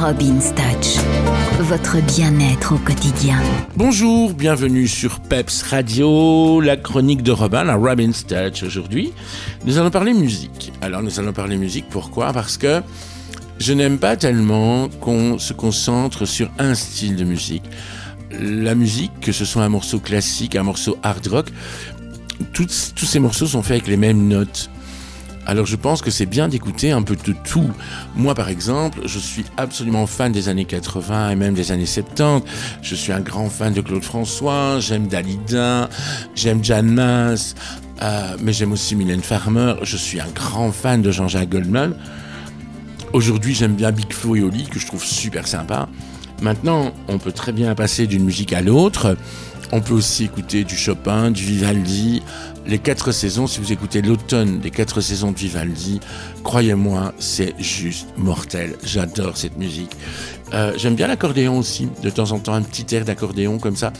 Robin's Touch, votre bien-être au quotidien. Bonjour, bienvenue sur Peps Radio, la chronique de Robin, la Robin's Touch aujourd'hui. Nous allons parler musique. Alors nous allons parler musique, pourquoi? Parce que je n'aime pas tellement qu'on se concentre sur un style de musique. La musique, que ce soit un morceau classique, un morceau hard rock, tous ces morceaux sont faits avec les mêmes notes. Alors je pense que c'est bien d'écouter un peu de tout. Moi par exemple, je suis absolument fan des années 80 et même des années 70. Je suis un grand fan de Claude François, j'aime Dalida, j'aime Jan Mass, euh, mais j'aime aussi Mylène Farmer. Je suis un grand fan de Jean-Jacques Goldman. Aujourd'hui j'aime bien Big Flo et Oli que je trouve super sympa. Maintenant, on peut très bien passer d'une musique à l'autre. On peut aussi écouter du Chopin, du Vivaldi. Les quatre saisons, si vous écoutez l'automne des quatre saisons de Vivaldi, croyez-moi, c'est juste mortel. J'adore cette musique. Euh, j'aime bien l'accordéon aussi, de temps en temps, un petit air d'accordéon comme ça.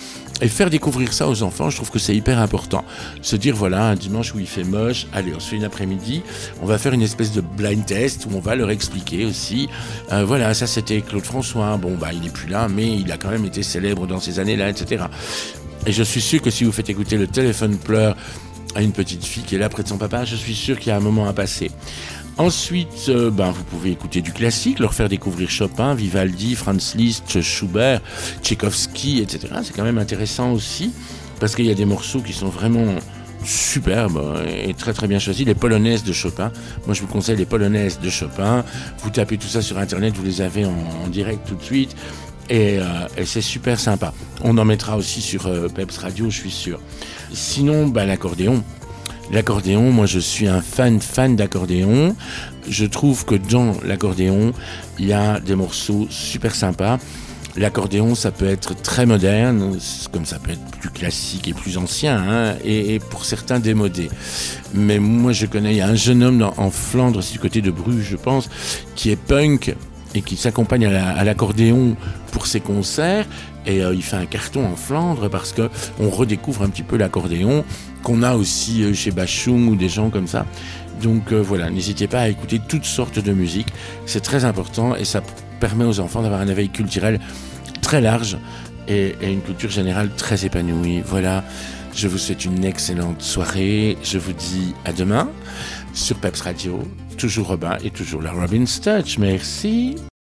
Et faire découvrir ça aux enfants, je trouve que c'est hyper important. Se dire, voilà, un dimanche où il fait moche, allez, on se fait une après-midi, on va faire une espèce de blind test où on va leur expliquer aussi. Euh, voilà, ça c'était Claude François. Bon, bah, il n'est plus là, mais il a quand même été célèbre dans ces années-là, etc. Et je suis sûr que si vous faites écouter le téléphone pleure à une petite fille qui est là près de son papa, je suis sûr qu'il y a un moment à passer. Ensuite, euh, ben, vous pouvez écouter du classique, leur faire découvrir Chopin, Vivaldi, Franz Liszt, Schubert, Tchaïkovski, etc. C'est quand même intéressant aussi, parce qu'il y a des morceaux qui sont vraiment superbes et très très bien choisis. Les polonaises de Chopin. Moi, je vous conseille les polonaises de Chopin. Vous tapez tout ça sur Internet, vous les avez en, direct tout de suite. Et, euh, et c'est super sympa. On en mettra aussi sur euh, Peps Radio, je suis sûr. Sinon, ben, l'accordéon. L'accordéon, moi je suis un fan fan d'accordéon. Je trouve que dans l'accordéon, il y a des morceaux super sympas. L'accordéon, ça peut être très moderne, comme ça peut être plus classique et plus ancien, hein, et, pour certains démodé. Mais moi, je connais, il y a un jeune homme en Flandre, aussi du côté de Bruges, je pense, qui est punk et qui s'accompagne à l'accordéon pour ses concerts. Et euh, il fait un carton en Flandre parce que on redécouvre un petit peu l'accordéon qu'on a aussi euh, chez Bachung ou des gens comme ça. Donc euh, voilà, n'hésitez pas à écouter toutes sortes de musique. C'est très important et ça permet aux enfants d'avoir un éveil culturel très large et, une culture générale très épanouie. Voilà, je vous souhaite une excellente soirée. Je vous dis à demain sur Peps Radio. Toujours Robin et toujours la Robin Touch. Merci.